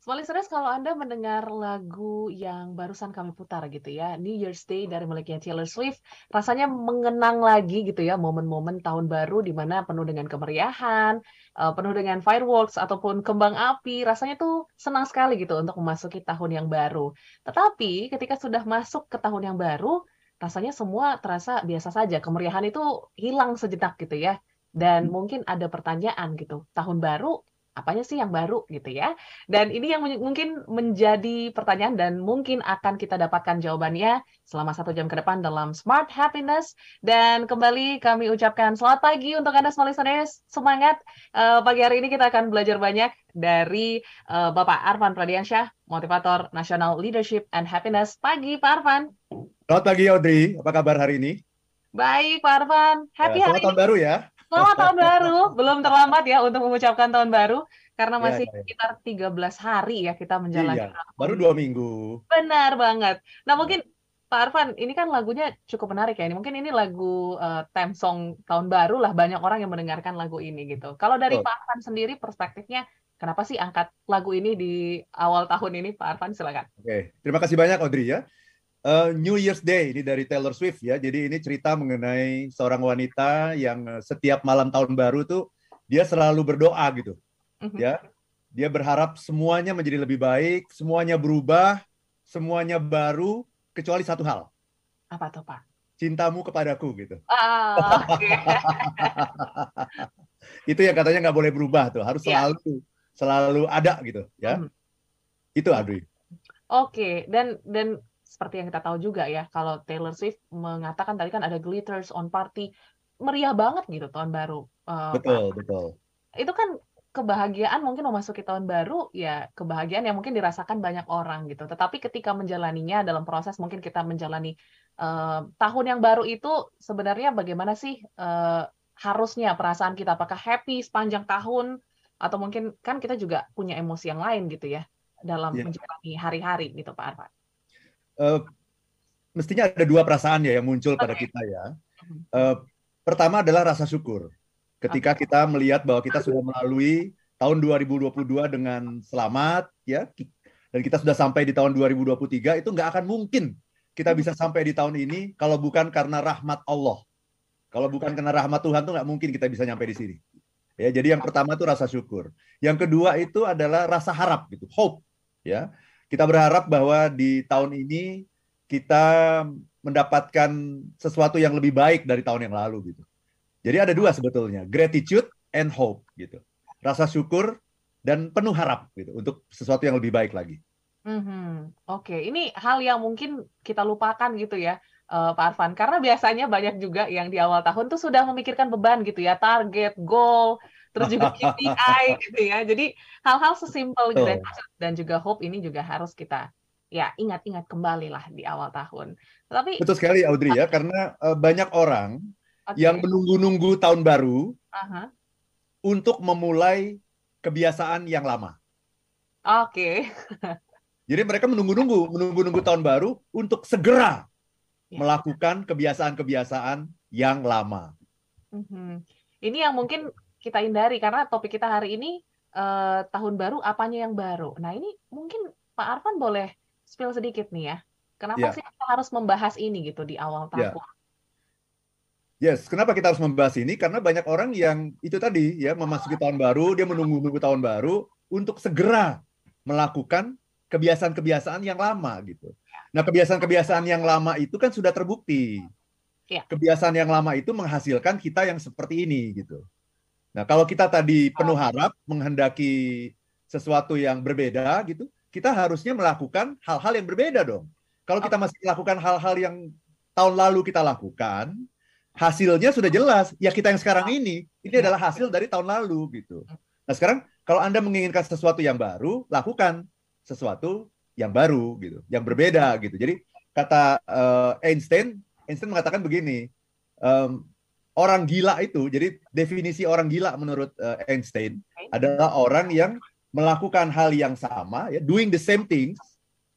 Listeners, kalau Anda mendengar lagu yang barusan kami putar gitu ya, New Year's Day dari miliknya Taylor Swift, rasanya mengenang lagi gitu ya momen-momen tahun baru di mana penuh dengan kemeriahan, uh, penuh dengan fireworks ataupun kembang api, rasanya tuh senang sekali gitu untuk memasuki tahun yang baru. Tetapi ketika sudah masuk ke tahun yang baru, rasanya semua terasa biasa saja, kemeriahan itu hilang sejenak gitu ya. Dan hmm. mungkin ada pertanyaan gitu, tahun baru apanya sih yang baru gitu ya. Dan ini yang mungkin menjadi pertanyaan dan mungkin akan kita dapatkan jawabannya selama satu jam ke depan dalam Smart Happiness. Dan kembali kami ucapkan selamat pagi untuk Anda semua listeners. Semangat. Uh, pagi hari ini kita akan belajar banyak dari uh, Bapak Arfan Pradiansyah, motivator National Leadership and Happiness. Pagi Pak Arfan. Selamat pagi Audrey, apa kabar hari ini? Baik Pak Arfan, happy ya, hari tahun baru ya. Selamat tahun baru. Belum terlambat ya untuk mengucapkan tahun baru karena ya, masih ya, ya. sekitar 13 hari ya kita menjalani. Iya, baru dua minggu. Benar banget. Nah, mungkin Pak Arfan, ini kan lagunya cukup menarik ya. Ini mungkin ini lagu uh, theme song tahun baru lah banyak orang yang mendengarkan lagu ini gitu. Kalau dari oh. Pak Arfan sendiri perspektifnya kenapa sih angkat lagu ini di awal tahun ini Pak Arfan silakan. Oke, terima kasih banyak Audrey ya. Uh, New Year's Day ini dari Taylor Swift ya. Jadi ini cerita mengenai seorang wanita yang eh, setiap malam tahun baru tuh dia selalu berdoa gitu. Uh-huh. Ya. Dia berharap semuanya menjadi lebih baik, semuanya berubah, semuanya baru kecuali satu hal. Apa tuh, Pak? Cintamu kepadaku gitu. Ah, okay. itu yang katanya nggak boleh berubah tuh, harus yeah. selalu selalu ada gitu, ya. Uh-huh. Itu Adri. Oke, okay. dan dan seperti yang kita tahu juga ya, kalau Taylor Swift mengatakan tadi kan ada glitters on party, meriah banget gitu tahun baru. Uh, betul, Pak. betul. Itu kan kebahagiaan mungkin memasuki tahun baru ya kebahagiaan yang mungkin dirasakan banyak orang gitu. Tetapi ketika menjalaninya dalam proses mungkin kita menjalani uh, tahun yang baru itu sebenarnya bagaimana sih uh, harusnya perasaan kita apakah happy sepanjang tahun atau mungkin kan kita juga punya emosi yang lain gitu ya dalam yeah. menjalani hari-hari gitu Pak Arfan uh, mestinya ada dua perasaan ya yang muncul okay. pada kita ya. Uh, pertama adalah rasa syukur. Ketika okay. kita melihat bahwa kita sudah melalui tahun 2022 dengan selamat ya dan kita sudah sampai di tahun 2023 itu nggak akan mungkin kita bisa sampai di tahun ini kalau bukan karena rahmat Allah. Kalau bukan karena rahmat Tuhan tuh nggak mungkin kita bisa nyampe di sini. Ya, jadi yang pertama itu rasa syukur. Yang kedua itu adalah rasa harap gitu, hope. Ya, kita berharap bahwa di tahun ini kita mendapatkan sesuatu yang lebih baik dari tahun yang lalu gitu. Jadi ada dua sebetulnya, gratitude and hope gitu. Rasa syukur dan penuh harap gitu untuk sesuatu yang lebih baik lagi. Mm-hmm. Oke, okay. ini hal yang mungkin kita lupakan gitu ya, uh, Pak Arfan. Karena biasanya banyak juga yang di awal tahun tuh sudah memikirkan beban gitu ya, target, goal, terus juga KPI gitu ya. Jadi hal-hal sesimpel gitu oh. dan juga hope ini juga harus kita ya ingat-ingat kembali lah di awal tahun. Tapi betul sekali Audrey ya karena uh, banyak orang okay. yang menunggu-nunggu tahun baru uh-huh. untuk memulai kebiasaan yang lama. Oke. Okay. Jadi mereka menunggu-nunggu, menunggu-nunggu tahun baru untuk segera ya. melakukan kebiasaan-kebiasaan yang lama. Uh-huh. Ini yang mungkin kita hindari karena topik kita hari ini uh, tahun baru apanya yang baru. Nah ini mungkin Pak Arfan boleh spill sedikit nih ya. Kenapa yeah. sih kita harus membahas ini gitu di awal ya. tahun? Yeah. Yes, kenapa kita harus membahas ini? Karena banyak orang yang itu tadi ya memasuki tahun baru, dia menunggu-nunggu tahun baru untuk segera melakukan kebiasaan-kebiasaan yang lama gitu. Nah, kebiasaan-kebiasaan yang lama itu kan sudah terbukti. Ya. Kebiasaan yang lama itu menghasilkan kita yang seperti ini gitu. Nah, kalau kita tadi penuh harap menghendaki sesuatu yang berbeda gitu, kita harusnya melakukan hal-hal yang berbeda dong. Kalau kita masih melakukan hal-hal yang tahun lalu kita lakukan, hasilnya sudah jelas. Ya kita yang sekarang ini, ini adalah hasil dari tahun lalu gitu. Nah, sekarang kalau Anda menginginkan sesuatu yang baru, lakukan sesuatu yang baru gitu, yang berbeda gitu. Jadi kata uh, Einstein, Einstein mengatakan begini, um, orang gila itu, jadi definisi orang gila menurut uh, Einstein adalah orang yang melakukan hal yang sama, ya, doing the same things,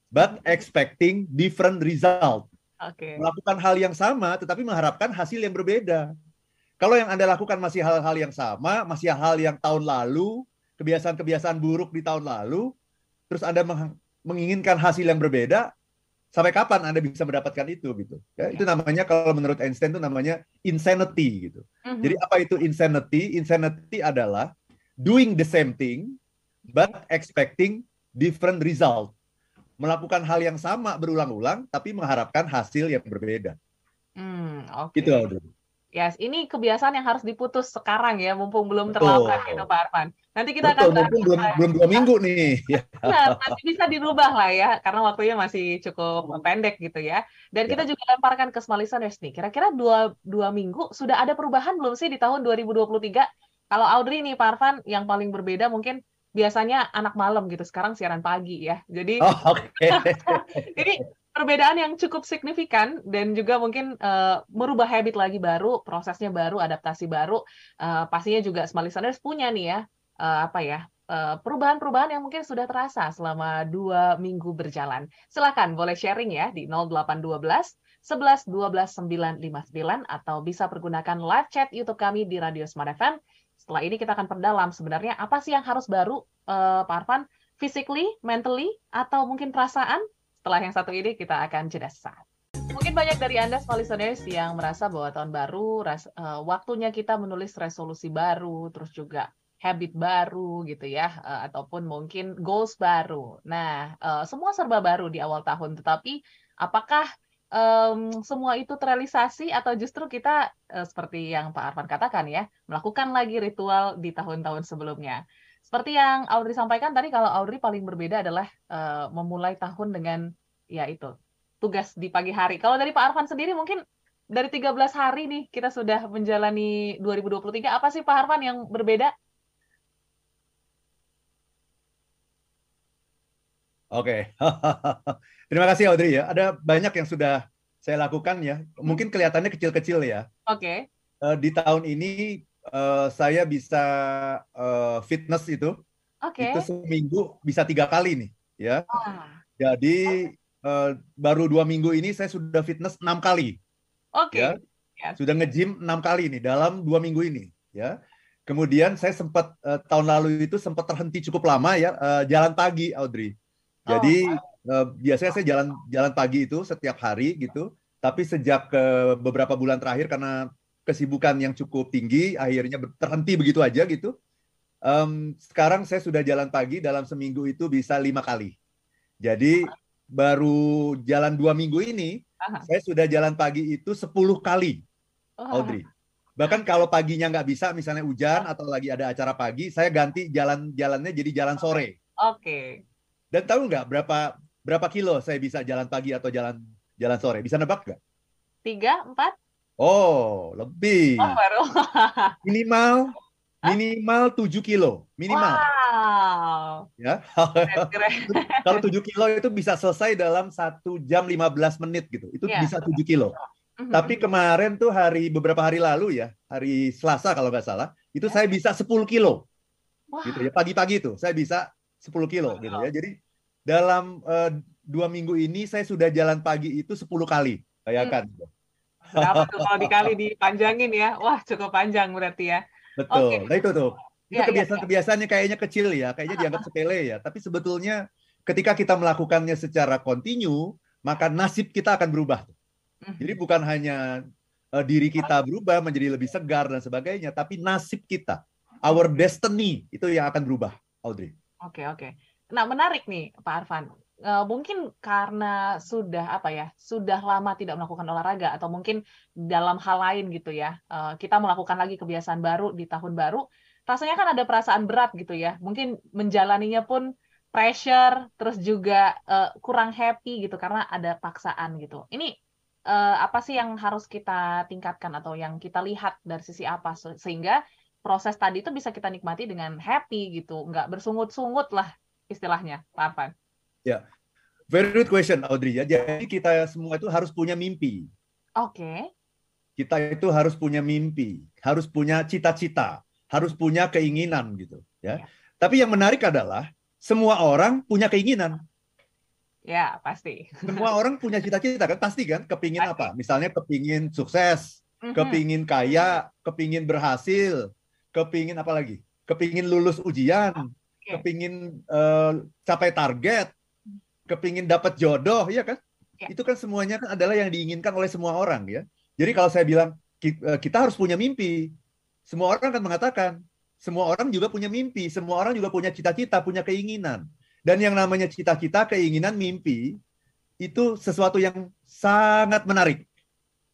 but expecting different result. Okay. Melakukan hal yang sama, tetapi mengharapkan hasil yang berbeda. Kalau yang Anda lakukan masih hal-hal yang sama, masih hal yang tahun lalu, kebiasaan-kebiasaan buruk di tahun lalu, terus Anda menginginkan hasil yang berbeda, sampai kapan Anda bisa mendapatkan itu gitu. Ya, itu namanya kalau menurut Einstein itu namanya insanity gitu. Mm-hmm. Jadi apa itu insanity? Insanity adalah doing the same thing but expecting different result. Melakukan hal yang sama berulang-ulang tapi mengharapkan hasil yang berbeda. Hmm, oke. Okay. Gitu, Audrey. Yes, ini kebiasaan yang harus diputus sekarang ya, mumpung belum terlambat gitu Pak Arfan. Nanti kita Betul, akan mumpung belum belum dua minggu nih. Nah, nanti bisa dirubah lah ya, karena waktunya masih cukup pendek gitu ya. Dan ya. kita juga lemparkan ke Small Listeners nih. Kira-kira dua, dua minggu sudah ada perubahan belum sih di tahun 2023? Kalau Audrey nih Pak Arfan, yang paling berbeda mungkin biasanya anak malam gitu, sekarang siaran pagi ya. Jadi, oh, okay. ini perbedaan yang cukup signifikan dan juga mungkin uh, merubah habit lagi baru, prosesnya baru, adaptasi baru. Uh, pastinya juga Smart Listeners punya nih ya, uh, apa ya, perubahan-perubahan yang mungkin sudah terasa selama dua minggu berjalan. Silakan boleh sharing ya di 0812 11 12 959 atau bisa pergunakan live chat YouTube kami di Radio Smart FM. Setelah ini kita akan perdalam sebenarnya apa sih yang harus baru, uh, Pak Arfan, physically, mentally, atau mungkin perasaan setelah yang satu ini kita akan jeda saat. Mungkin banyak dari Anda small listeners yang merasa bahwa tahun baru ras, uh, waktunya kita menulis resolusi baru, terus juga habit baru gitu ya, uh, ataupun mungkin goals baru. Nah, uh, semua serba baru di awal tahun, tetapi apakah um, semua itu terrealisasi atau justru kita uh, seperti yang Pak Arfan katakan ya, melakukan lagi ritual di tahun-tahun sebelumnya. Seperti yang Audrey sampaikan tadi, kalau Audrey paling berbeda adalah uh, memulai tahun dengan ya itu tugas di pagi hari. Kalau dari Pak Arfan sendiri mungkin dari 13 hari nih kita sudah menjalani 2023, apa sih Pak Arfan yang berbeda? Oke, terima kasih Audrey ya. Ada banyak yang sudah saya lakukan ya. Mungkin kelihatannya kecil-kecil ya. Oke. Okay. Uh, di tahun ini uh, saya bisa uh, fitness itu okay. itu seminggu bisa tiga kali nih ya ah. jadi uh, baru dua minggu ini saya sudah fitness enam kali oke okay. ya yes. sudah ngejim enam kali nih dalam dua minggu ini ya kemudian saya sempat uh, tahun lalu itu sempat terhenti cukup lama ya uh, jalan pagi Audrey jadi oh. uh, biasanya saya jalan jalan pagi itu setiap hari gitu tapi sejak uh, beberapa bulan terakhir karena kesibukan yang cukup tinggi, akhirnya terhenti begitu aja gitu. Um, sekarang saya sudah jalan pagi dalam seminggu itu bisa lima kali. Jadi baru jalan dua minggu ini, Aha. saya sudah jalan pagi itu sepuluh kali, oh. Audrey. Bahkan kalau paginya nggak bisa, misalnya hujan atau lagi ada acara pagi, saya ganti jalan-jalannya jadi jalan sore. Oke. Okay. Dan tahu nggak berapa berapa kilo saya bisa jalan pagi atau jalan jalan sore? Bisa nebak nggak? Tiga, empat? Oh, lebih. Oh, baru. minimal minimal 7 kilo, minimal. Wow. Ya. Kalau 7 kilo itu bisa selesai dalam 1 jam 15 menit gitu. Itu yeah. bisa 7 kilo. Mm-hmm. Tapi kemarin tuh hari beberapa hari lalu ya, hari Selasa kalau nggak salah, itu saya bisa 10 kilo. Wow. Gitu ya, pagi-pagi itu saya bisa 10 kilo wow. gitu ya. Jadi dalam uh, dua minggu ini saya sudah jalan pagi itu 10 kali, bayangkan. Mm. Berapa tuh kalau dikali dipanjangin ya? Wah, cukup panjang berarti ya. Betul. Okay. Nah itu tuh. Itu ya, kebiasaan-kebiasannya kayaknya kecil ya, kayaknya dianggap sepele ya. Tapi sebetulnya ketika kita melakukannya secara kontinu, maka nasib kita akan berubah. Mhm. Jadi bukan hanya uh, diri kita berubah menjadi lebih segar dan sebagainya, tapi nasib kita, our destiny itu yang akan berubah, Audrey. Oke, oke. Nah, menarik nih Pak Arfan uh, mungkin karena sudah apa ya sudah lama tidak melakukan olahraga atau mungkin dalam hal lain gitu ya uh, kita melakukan lagi kebiasaan baru di tahun baru rasanya kan ada perasaan berat gitu ya. Mungkin menjalaninya pun pressure terus juga uh, kurang happy gitu karena ada paksaan gitu. Ini uh, apa sih yang harus kita tingkatkan atau yang kita lihat dari sisi apa? Sehingga proses tadi itu bisa kita nikmati dengan happy gitu nggak bersungut-sungut lah istilahnya Pak Arfan Ya, very good question Audrey ya. Jadi kita semua itu harus punya mimpi. Oke. Okay. Kita itu harus punya mimpi, harus punya cita-cita, harus punya keinginan gitu ya. ya. Tapi yang menarik adalah semua orang punya keinginan. Ya, pasti. Semua orang punya cita-cita kan, pasti kan, kepingin pasti. apa? Misalnya kepingin sukses, mm-hmm. kepingin kaya, kepingin berhasil, kepingin apa lagi? Kepingin lulus ujian, okay. kepingin uh, capai target, kepingin dapat jodoh, ya kan? Ya. Itu kan semuanya kan adalah yang diinginkan oleh semua orang ya. Jadi kalau saya bilang eh, kita harus punya mimpi, semua orang akan mengatakan, semua orang juga punya mimpi, semua orang juga punya cita-cita, punya keinginan. Dan yang namanya cita-cita, keinginan, mimpi itu sesuatu yang sangat menarik.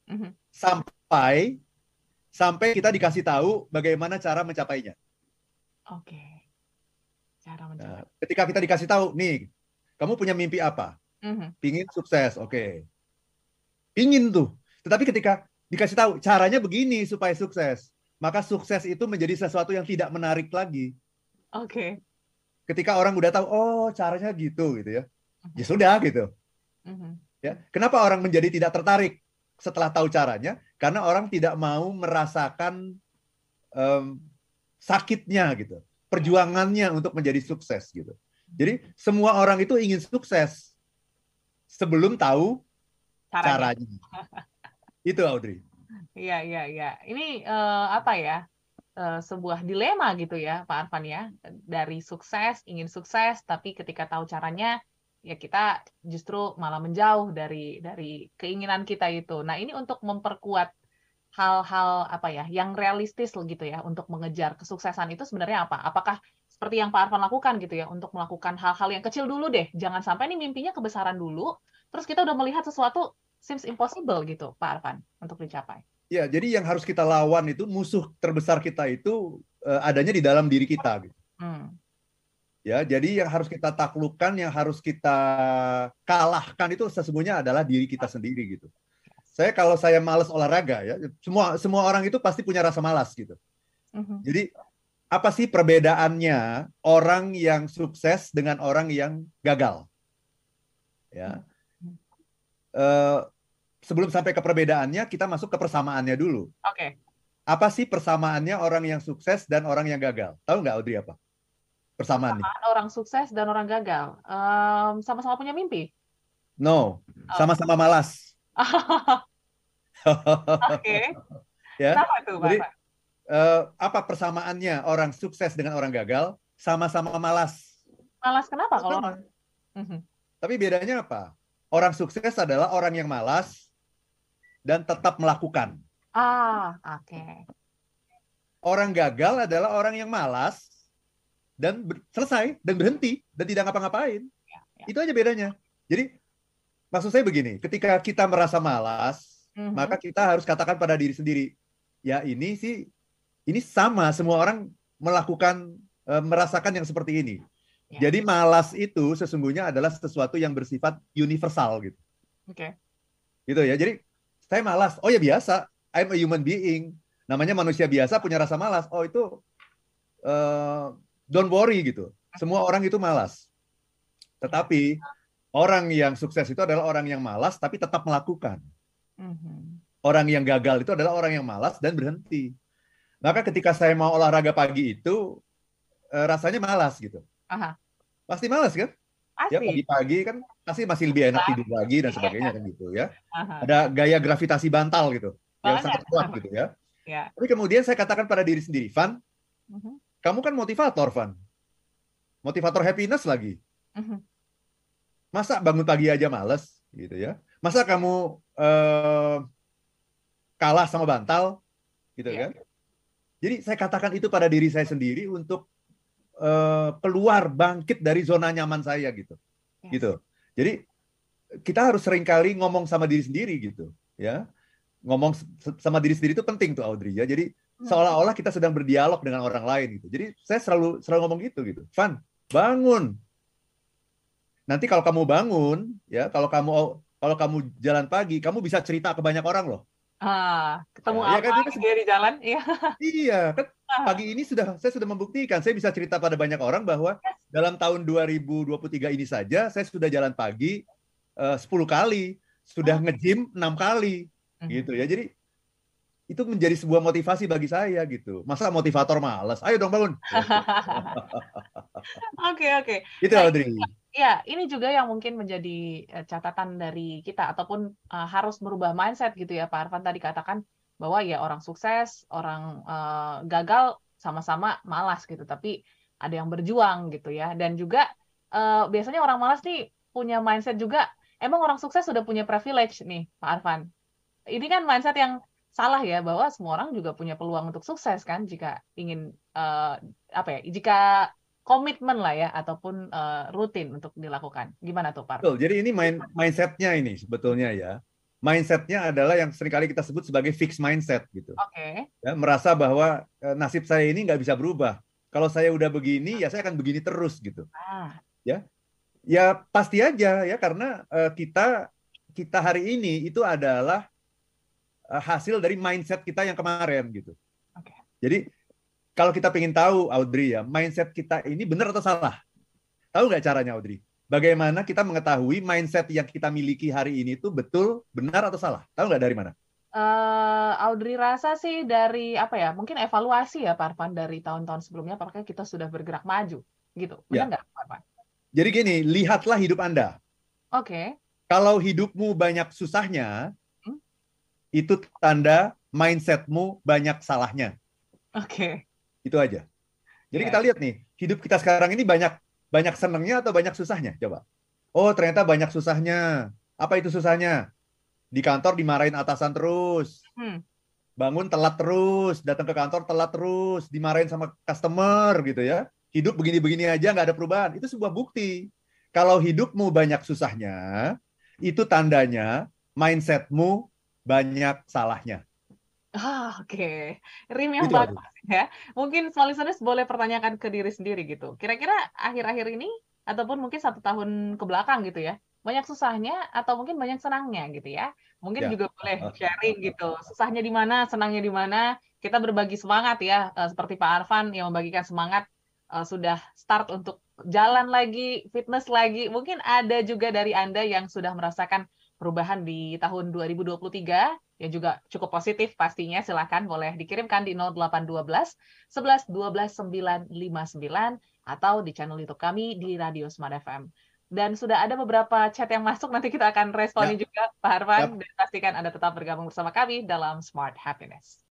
Mhm. Sampai sampai kita dikasih tahu bagaimana cara mencapainya. Oke. Cara nah, mencapai. Nah, ketika kita dikasih tahu, nih, kamu punya mimpi apa? Mm-hmm. Pingin sukses, oke. Okay. Pingin tuh. Tetapi ketika dikasih tahu caranya begini supaya sukses, maka sukses itu menjadi sesuatu yang tidak menarik lagi. Oke. Okay. Ketika orang udah tahu, oh caranya gitu, gitu ya. Mm-hmm. Ya sudah gitu. Mm-hmm. Ya, kenapa orang menjadi tidak tertarik setelah tahu caranya? Karena orang tidak mau merasakan um, sakitnya gitu, perjuangannya untuk menjadi sukses gitu. Jadi semua orang itu ingin sukses sebelum tahu caranya. caranya. itu Audrey. Iya iya iya. Ini uh, apa ya? Uh, sebuah dilema gitu ya, Pak Arfan ya. Dari sukses, ingin sukses, tapi ketika tahu caranya ya kita justru malah menjauh dari dari keinginan kita itu. Nah, ini untuk memperkuat hal-hal apa ya yang realistis gitu ya untuk mengejar kesuksesan itu sebenarnya apa? Apakah seperti yang Pak Arfan lakukan gitu ya untuk melakukan hal-hal yang kecil dulu deh. Jangan sampai ini mimpinya kebesaran dulu, terus kita udah melihat sesuatu seems impossible gitu, Pak Arfan, untuk dicapai. Ya, jadi yang harus kita lawan itu musuh terbesar kita itu uh, adanya di dalam diri kita gitu. Hmm. Ya, jadi yang harus kita taklukkan, yang harus kita kalahkan itu sesungguhnya adalah diri kita sendiri gitu. Saya kalau saya malas olahraga ya, semua semua orang itu pasti punya rasa malas gitu. Uh-huh. Jadi apa sih perbedaannya orang yang sukses dengan orang yang gagal? Ya. Uh, sebelum sampai ke perbedaannya, kita masuk ke persamaannya dulu. Oke. Okay. Apa sih persamaannya orang yang sukses dan orang yang gagal? Tahu nggak Audrey apa? Persamaan, Persamaan orang sukses dan orang gagal. Um, sama-sama punya mimpi? No, oh. sama-sama malas. Oke. ya. Kenapa tuh, Pak? Jadi, uh, apa persamaannya orang sukses dengan orang gagal? Sama-sama malas. Malas kenapa kalau? Mhm. Tapi bedanya apa? Orang sukses adalah orang yang malas dan tetap melakukan. Ah, oke. Okay. Orang gagal adalah orang yang malas dan selesai dan berhenti dan tidak ngapa-ngapain. Ya, ya. Itu aja bedanya. Jadi maksud saya begini, ketika kita merasa malas, mm-hmm. maka kita harus katakan pada diri sendiri, ya ini sih ini sama semua orang melakukan e, merasakan yang seperti ini. Ya. Jadi malas itu sesungguhnya adalah sesuatu yang bersifat universal gitu. Oke. Okay. Gitu ya. Jadi saya malas. Oh ya biasa. I'm a human being. Namanya manusia biasa punya rasa malas. Oh itu uh, don't worry gitu. Semua orang itu malas. Tetapi Orang yang sukses itu adalah orang yang malas tapi tetap melakukan. Mm-hmm. Orang yang gagal itu adalah orang yang malas dan berhenti. Maka ketika saya mau olahraga pagi itu eh, rasanya malas gitu. Aha. Pasti malas kan? Pasti. Ya pagi-pagi kan pasti masih lebih enak tidur lagi dan sebagainya kan gitu ya. Aha. Ada gaya gravitasi bantal gitu yang sangat kuat gitu ya. ya. Tapi kemudian saya katakan pada diri sendiri, Van, uh-huh. kamu kan motivator, Van. Motivator happiness lagi. Uh-huh. Masa bangun pagi aja males gitu ya? Masa kamu uh, kalah sama bantal gitu yeah. kan? Jadi saya katakan itu pada diri saya sendiri untuk uh, keluar bangkit dari zona nyaman saya gitu. Yeah. Gitu. Jadi kita harus sering kali ngomong sama diri sendiri gitu, ya. Ngomong sama diri sendiri itu penting tuh Audrey ya. Jadi hmm. seolah-olah kita sedang berdialog dengan orang lain gitu. Jadi saya selalu selalu ngomong gitu gitu. Van, bangun, nanti kalau kamu bangun ya kalau kamu kalau kamu jalan pagi kamu bisa cerita ke banyak orang loh ah ketemu ya, apa ya kan, dia di jalan iya iya kan ah. pagi ini sudah saya sudah membuktikan saya bisa cerita pada banyak orang bahwa dalam tahun 2023 ini saja saya sudah jalan pagi uh, eh, 10 kali sudah ah. nge-gym 6 kali hmm. gitu ya jadi itu menjadi sebuah motivasi bagi saya gitu. Masa motivator malas? Ayo dong bangun. Oke oke. Itu nah, Ya, ini juga yang mungkin menjadi eh, catatan dari kita ataupun uh, harus merubah mindset gitu ya Pak Arfan tadi katakan bahwa ya orang sukses, orang uh, gagal sama-sama malas gitu. Tapi ada yang berjuang gitu ya. Dan juga uh, biasanya orang malas nih punya mindset juga, emang orang sukses sudah punya privilege nih, Pak Arfan. Ini kan mindset yang salah ya bahwa semua orang juga punya peluang untuk sukses kan jika ingin uh, apa ya jika komitmen lah ya ataupun uh, rutin untuk dilakukan gimana tuh Pak? Betul. Jadi ini main mindsetnya ini sebetulnya ya mindsetnya adalah yang sering kali kita sebut sebagai fixed mindset gitu. Oke. Okay. Ya, merasa bahwa uh, nasib saya ini nggak bisa berubah. Kalau saya udah begini ya saya akan begini terus gitu. Ah. Ya, ya pasti aja ya karena uh, kita kita hari ini itu adalah uh, hasil dari mindset kita yang kemarin gitu. Oke. Okay. Jadi kalau kita ingin tahu Audrey ya, mindset kita ini benar atau salah? Tahu nggak caranya Audrey? Bagaimana kita mengetahui mindset yang kita miliki hari ini itu betul, benar atau salah? Tahu nggak dari mana? Uh, Audrey rasa sih dari apa ya? Mungkin evaluasi ya, Parvan dari tahun-tahun sebelumnya. Apakah kita sudah bergerak maju, gitu? Benar ya. nggak, Parvan? Jadi gini, lihatlah hidup Anda. Oke. Okay. Kalau hidupmu banyak susahnya, hmm? itu tanda mindsetmu banyak salahnya. Oke. Okay. Itu aja. Jadi yeah. kita lihat nih, hidup kita sekarang ini banyak banyak senangnya atau banyak susahnya? Coba. Oh, ternyata banyak susahnya. Apa itu susahnya? Di kantor dimarahin atasan terus. Hmm. Bangun telat terus, datang ke kantor telat terus, dimarahin sama customer gitu ya. Hidup begini-begini aja nggak ada perubahan. Itu sebuah bukti. Kalau hidupmu banyak susahnya, itu tandanya mindsetmu banyak salahnya. Ah, oke. Rim yang bagus ya. Mungkin small listeners boleh pertanyakan ke diri sendiri gitu. Kira-kira akhir-akhir ini ataupun mungkin satu tahun ke belakang gitu ya, banyak susahnya atau mungkin banyak senangnya gitu ya. Mungkin Ya. juga boleh sharing gitu. Susahnya di mana, senangnya di mana. Kita berbagi semangat ya, eh, seperti Pak Arfan yang membagikan semangat eh, sudah start untuk jalan lagi, fitness lagi. Mungkin ada juga dari Anda yang sudah merasakan perubahan di tahun 2023 yang juga cukup positif pastinya silahkan boleh dikirimkan di 0812 11 12 959 atau di channel YouTube kami di Radio Smart FM. Dan sudah ada beberapa chat yang masuk, nanti kita akan responi ya. juga Pak Harvan, ya. dan pastikan Anda tetap bergabung bersama kami dalam Smart Happiness.